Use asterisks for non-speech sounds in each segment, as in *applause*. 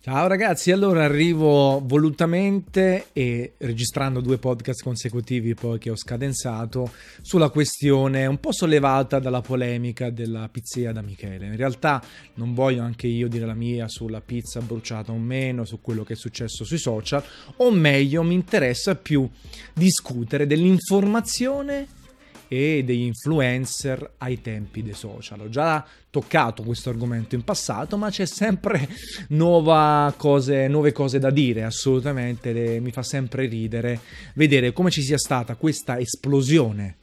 Ciao ragazzi, allora arrivo volutamente e registrando due podcast consecutivi poi che ho scadenzato sulla questione un po' sollevata dalla polemica della pizzeria da Michele. In realtà non voglio anche io dire la mia sulla pizza bruciata o meno, su quello che è successo sui social, o meglio mi interessa più discutere dell'informazione e degli influencer ai tempi dei social. Ho già toccato questo argomento in passato, ma c'è sempre cose, nuove cose da dire, assolutamente, le, mi fa sempre ridere vedere come ci sia stata questa esplosione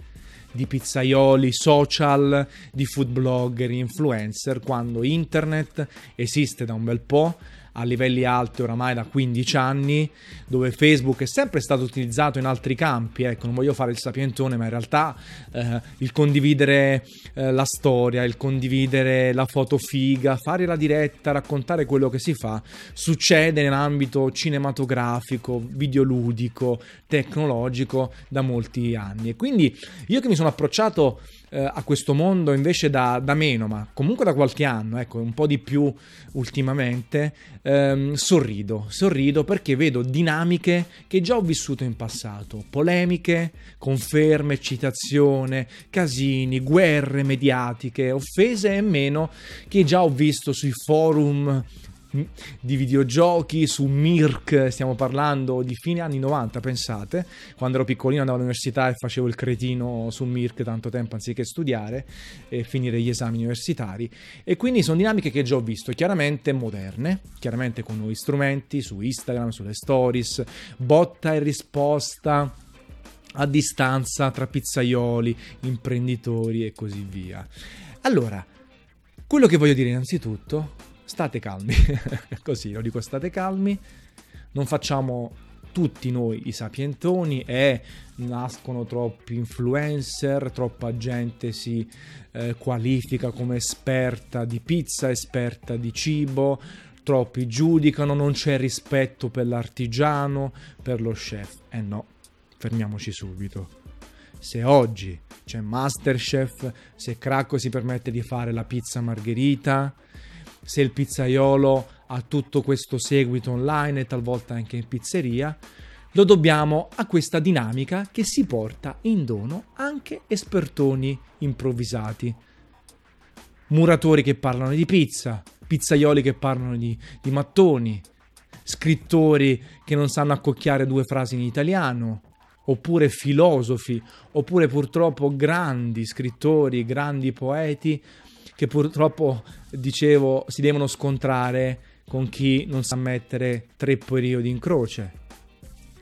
di pizzaioli, social, di food blogger, influencer, quando internet esiste da un bel po' a livelli alti oramai da 15 anni, dove Facebook è sempre stato utilizzato in altri campi, ecco, non voglio fare il sapientone, ma in realtà eh, il condividere eh, la storia, il condividere la foto figa, fare la diretta, raccontare quello che si fa, succede nell'ambito cinematografico, videoludico, tecnologico da molti anni. E quindi io che mi sono approcciato eh, a questo mondo invece da, da, meno, ma comunque da qualche anno, ecco, un po' di più ultimamente, ehm, sorrido, sorrido perché vedo dinamiche che già ho vissuto in passato, polemiche, conferme, citazione, casini, guerre mediatiche, offese e meno che già ho visto sui forum di videogiochi su Mirk, stiamo parlando di fine anni 90, pensate, quando ero piccolino andavo all'università e facevo il cretino su Mirk tanto tempo anziché studiare e finire gli esami universitari. E quindi sono dinamiche che già ho visto, chiaramente moderne, chiaramente con nuovi strumenti su Instagram, sulle stories, botta e risposta a distanza tra pizzaioli, imprenditori e così via. Allora, quello che voglio dire innanzitutto state calmi, *laughs* così lo dico, state calmi, non facciamo tutti noi i sapientoni e nascono troppi influencer, troppa gente si eh, qualifica come esperta di pizza, esperta di cibo, troppi giudicano, non c'è rispetto per l'artigiano, per lo chef. Eh no, fermiamoci subito. Se oggi c'è Masterchef, se Cracco si permette di fare la pizza margherita, se il pizzaiolo ha tutto questo seguito online e talvolta anche in pizzeria, lo dobbiamo a questa dinamica che si porta in dono anche espertoni improvvisati. Muratori che parlano di pizza, pizzaioli che parlano di, di mattoni, scrittori che non sanno accocchiare due frasi in italiano, oppure filosofi, oppure purtroppo grandi scrittori, grandi poeti che purtroppo, dicevo, si devono scontrare con chi non sa mettere tre periodi in croce.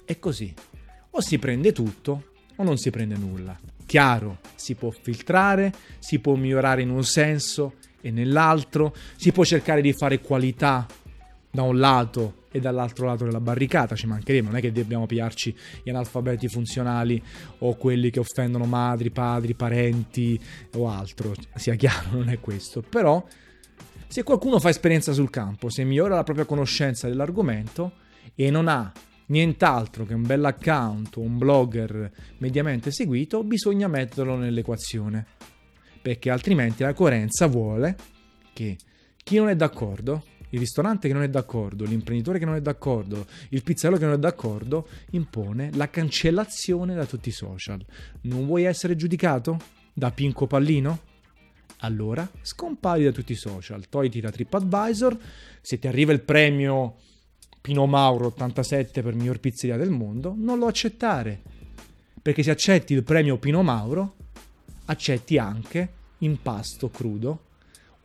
È così. O si prende tutto o non si prende nulla. Chiaro, si può filtrare, si può migliorare in un senso e nell'altro, si può cercare di fare qualità da un lato e dall'altro lato della barricata, ci mancherebbe, non è che dobbiamo pigliarci gli analfabeti funzionali o quelli che offendono madri, padri, parenti o altro, sia chiaro, non è questo, però se qualcuno fa esperienza sul campo, se migliora la propria conoscenza dell'argomento e non ha nient'altro che un bel account o un blogger mediamente seguito, bisogna metterlo nell'equazione, perché altrimenti la coerenza vuole che chi non è d'accordo il ristorante che non è d'accordo, l'imprenditore che non è d'accordo, il pizzaiolo che non è d'accordo, impone la cancellazione da tutti i social. Non vuoi essere giudicato? Da Pinco Pallino? Allora scompari da tutti i social, togliti da TripAdvisor, se ti arriva il premio Pino Mauro 87 per miglior pizzeria del mondo, non lo accettare. Perché se accetti il premio Pino Mauro, accetti anche impasto crudo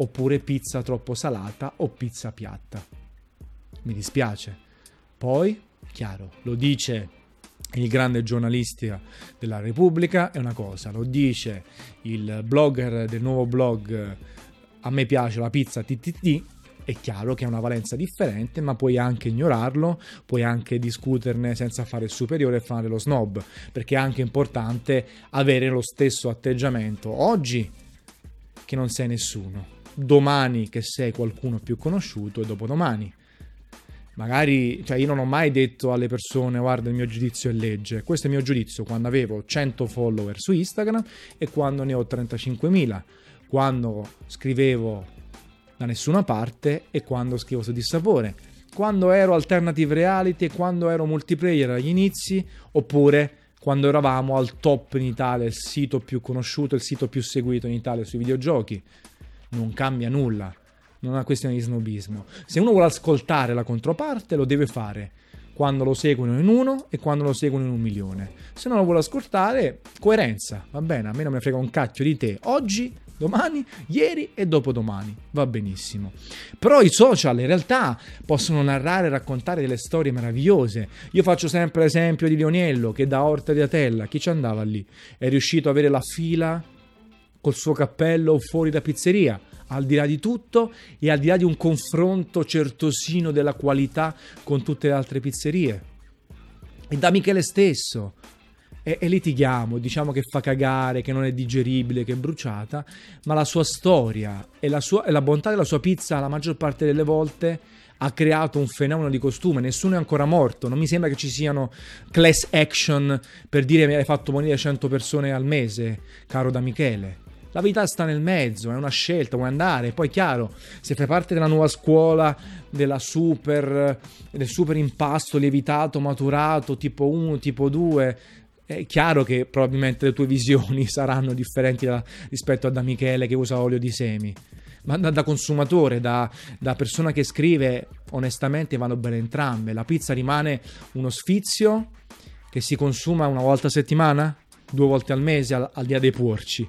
oppure pizza troppo salata o pizza piatta. Mi dispiace. Poi, chiaro, lo dice il grande giornalista della Repubblica, è una cosa, lo dice il blogger del nuovo blog A me piace la pizza TTT, è chiaro che ha una valenza differente, ma puoi anche ignorarlo, puoi anche discuterne senza fare il superiore e fare lo snob, perché è anche importante avere lo stesso atteggiamento oggi che non sei nessuno domani che sei qualcuno più conosciuto e dopodomani. Magari, cioè io non ho mai detto alle persone guarda il mio giudizio è legge, questo è il mio giudizio quando avevo 100 follower su Instagram e quando ne ho 35.000, quando scrivevo da nessuna parte e quando scrivo su Dissapore. quando ero alternative reality, quando ero multiplayer agli inizi, oppure quando eravamo al top in Italia, il sito più conosciuto, il sito più seguito in Italia sui videogiochi. Non cambia nulla, non è una questione di snobismo. Se uno vuole ascoltare la controparte, lo deve fare quando lo seguono in uno e quando lo seguono in un milione. Se non lo vuole ascoltare, coerenza, va bene, a me non mi frega un cacchio di te. Oggi domani, ieri e dopodomani. Va benissimo. Però i social in realtà possono narrare e raccontare delle storie meravigliose. Io faccio sempre l'esempio di Leoniello che da Orta di Atella, chi ci andava lì? È riuscito ad avere la fila col suo cappello fuori da pizzeria. Al di là di tutto e al di là di un confronto certosino della qualità con tutte le altre pizzerie. E da Michele stesso, e, e, litighiamo, diciamo che fa cagare, che non è digeribile, che è bruciata, ma la sua storia e la, sua, e la bontà della sua pizza la maggior parte delle volte ha creato un fenomeno di costume, nessuno è ancora morto, non mi sembra che ci siano class action per dire mi hai fatto morire 100 persone al mese, caro da Michele. La vita sta nel mezzo, è una scelta, vuoi andare. Poi, chiaro, se fai parte della nuova scuola super, del super impasto lievitato, maturato, tipo 1, tipo 2, è chiaro che probabilmente le tue visioni *laughs* saranno differenti da, rispetto a da Michele che usa olio di semi. Ma da, da consumatore, da, da, persona che scrive, onestamente vanno bene entrambe. La pizza rimane uno sfizio che si consuma una volta a settimana, due volte al mese, al, al dia dei porci.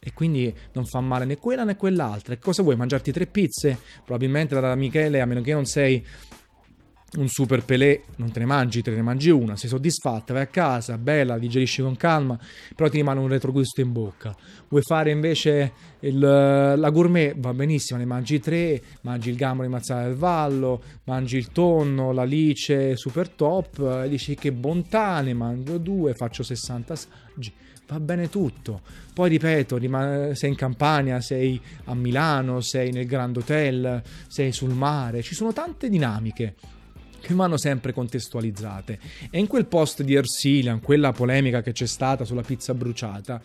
E quindi non fa male né quella né quell'altra. E cosa vuoi? Mangiarti tre pizze? Probabilmente da Michele, a meno che non sei un super pelé non te ne mangi, te ne mangi una, sei soddisfatta, vai a casa, bella, digerisci con calma, però ti rimane un retrogusto in bocca. Vuoi fare invece il, la gourmet, va benissimo, ne mangi tre, mangi il gambero di mazzata del vallo, mangi il tonno, l'alice super top, e dici che bontà, ne mangio due, faccio 60 assaggi. Va bene tutto. Poi ripeto, sei in Campania, sei a Milano, sei nel Grand Hotel, sei sul mare, ci sono tante dinamiche che vanno sempre contestualizzate. E in quel post di Ersilia, quella polemica che c'è stata sulla pizza bruciata,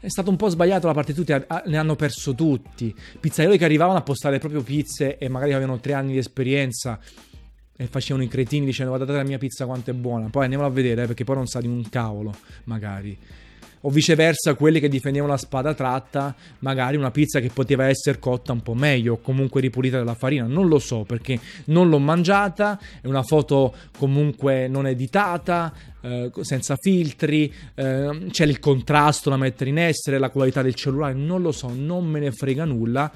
è stato un po' sbagliato la parte tutti, ne hanno perso tutti. Pizzaioli che arrivavano a postare proprio pizze e magari avevano tre anni di esperienza e facevano i cretini dicendo guardate la mia pizza quanto è buona. Poi andiamolo a vedere eh, perché poi non sa di un cavolo, magari o viceversa quelli che difendevano la spada tratta, magari una pizza che poteva essere cotta un po' meglio o comunque ripulita dalla farina, non lo so perché non l'ho mangiata, è una foto comunque non editata, eh, senza filtri, eh, c'è il contrasto da mettere in essere, la qualità del cellulare, non lo so, non me ne frega nulla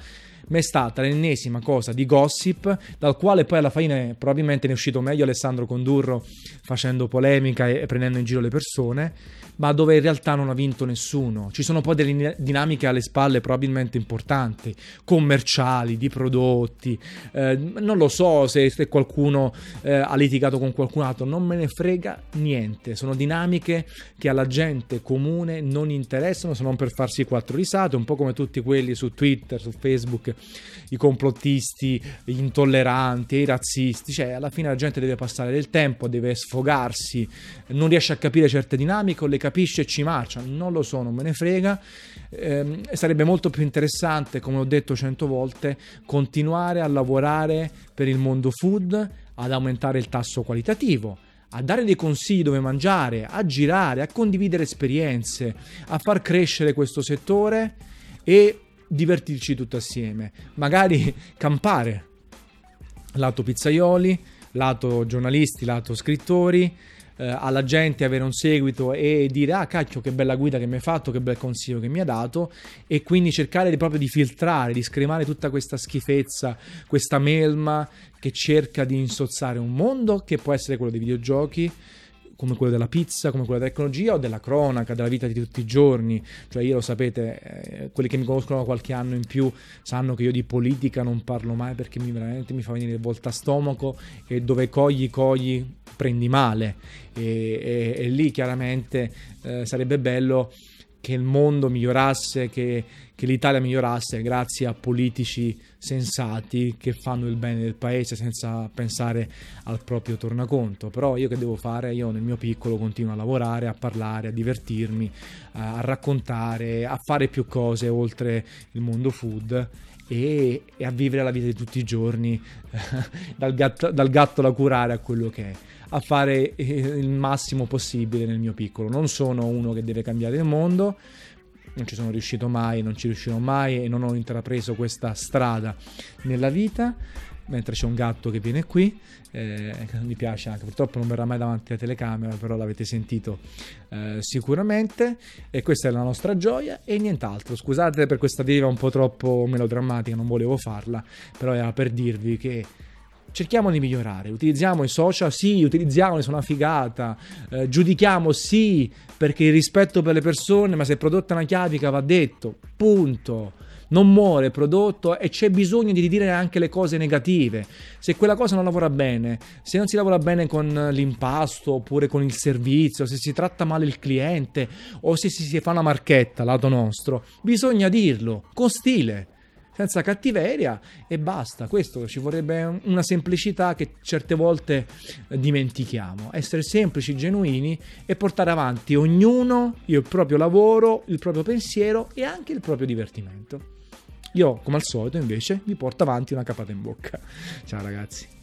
ma è stata l'ennesima cosa di gossip, dal quale poi alla fine probabilmente ne è uscito meglio Alessandro Condurro facendo polemica e prendendo in giro le persone, ma dove in realtà non ha vinto nessuno. Ci sono poi delle dinamiche alle spalle probabilmente importanti, commerciali, di prodotti, eh, non lo so se, se qualcuno eh, ha litigato con qualcun altro, non me ne frega niente, sono dinamiche che alla gente comune non interessano se non per farsi quattro risate, un po' come tutti quelli su Twitter, su Facebook i complottisti, gli intolleranti, i razzisti, cioè alla fine la gente deve passare del tempo, deve sfogarsi, non riesce a capire certe dinamiche o le capisce e ci marcia, non lo so, non me ne frega. Eh, sarebbe molto più interessante, come ho detto cento volte, continuare a lavorare per il mondo food, ad aumentare il tasso qualitativo a dare dei consigli dove mangiare, a girare, a condividere esperienze, a far crescere questo settore e divertirci tutti assieme, magari campare, lato pizzaioli, lato giornalisti, lato scrittori, eh, alla gente avere un seguito e dire ah cacchio che bella guida che mi hai fatto, che bel consiglio che mi ha dato. E quindi cercare di, proprio di filtrare, di scremare tutta questa schifezza, questa melma che cerca di insozzare un mondo che può essere quello dei videogiochi, come quello della pizza, come quello della tecnologia o della cronaca, della vita di tutti i giorni. Cioè io lo sapete, eh, quelli che mi conoscono da qualche anno in più sanno che io di politica non parlo mai perché mi, veramente mi fa venire volta stomaco e dove cogli cogli prendi male e, e, e lì chiaramente eh, sarebbe bello che il mondo migliorasse, che, che, l'Italia migliorasse grazie a politici sensati che fanno il bene del paese senza pensare al proprio tornaconto. Però io che devo fare? Io nel mio piccolo continuo a lavorare, a parlare, a divertirmi, a raccontare, a fare più cose oltre il mondo food e, e, a vivere la vita di tutti i giorni, *laughs* dal, gatto, dal gatto da curare a quello che è a fare eh, il massimo possibile nel mio piccolo. Non sono uno che deve cambiare il mondo, non ci sono riuscito mai, non ci riuscirò mai e non ho intrapreso questa strada nella vita. Mentre c'è un gatto che viene qui, eh, mi piace anche, purtroppo non verrà mai davanti alla telecamera, però l'avete sentito eh, sicuramente. E questa è la nostra gioia e nient'altro. Scusate per questa deriva un po' troppo melodrammatica, non volevo farla, però era per dirvi che cerchiamo di migliorare. Utilizziamo i social, sì, utilizziamoli, sono una figata. Eh, giudichiamo, sì, perché il rispetto per le persone, ma se è prodotta una chiavica va detto, punto. Non muore il prodotto e c'è bisogno di dire anche le cose negative. Se quella cosa non lavora bene, se non si lavora bene con l'impasto oppure con il servizio, se si tratta male il cliente o se si fa una marchetta lato nostro, bisogna dirlo con stile senza cattiveria e basta. Questo ci vorrebbe una semplicità che certe volte dimentichiamo. Essere semplici, genuini e portare avanti ognuno il proprio lavoro, il proprio pensiero e anche il proprio divertimento. Io, come al solito, invece, vi porto avanti una capata in bocca. Ciao ragazzi.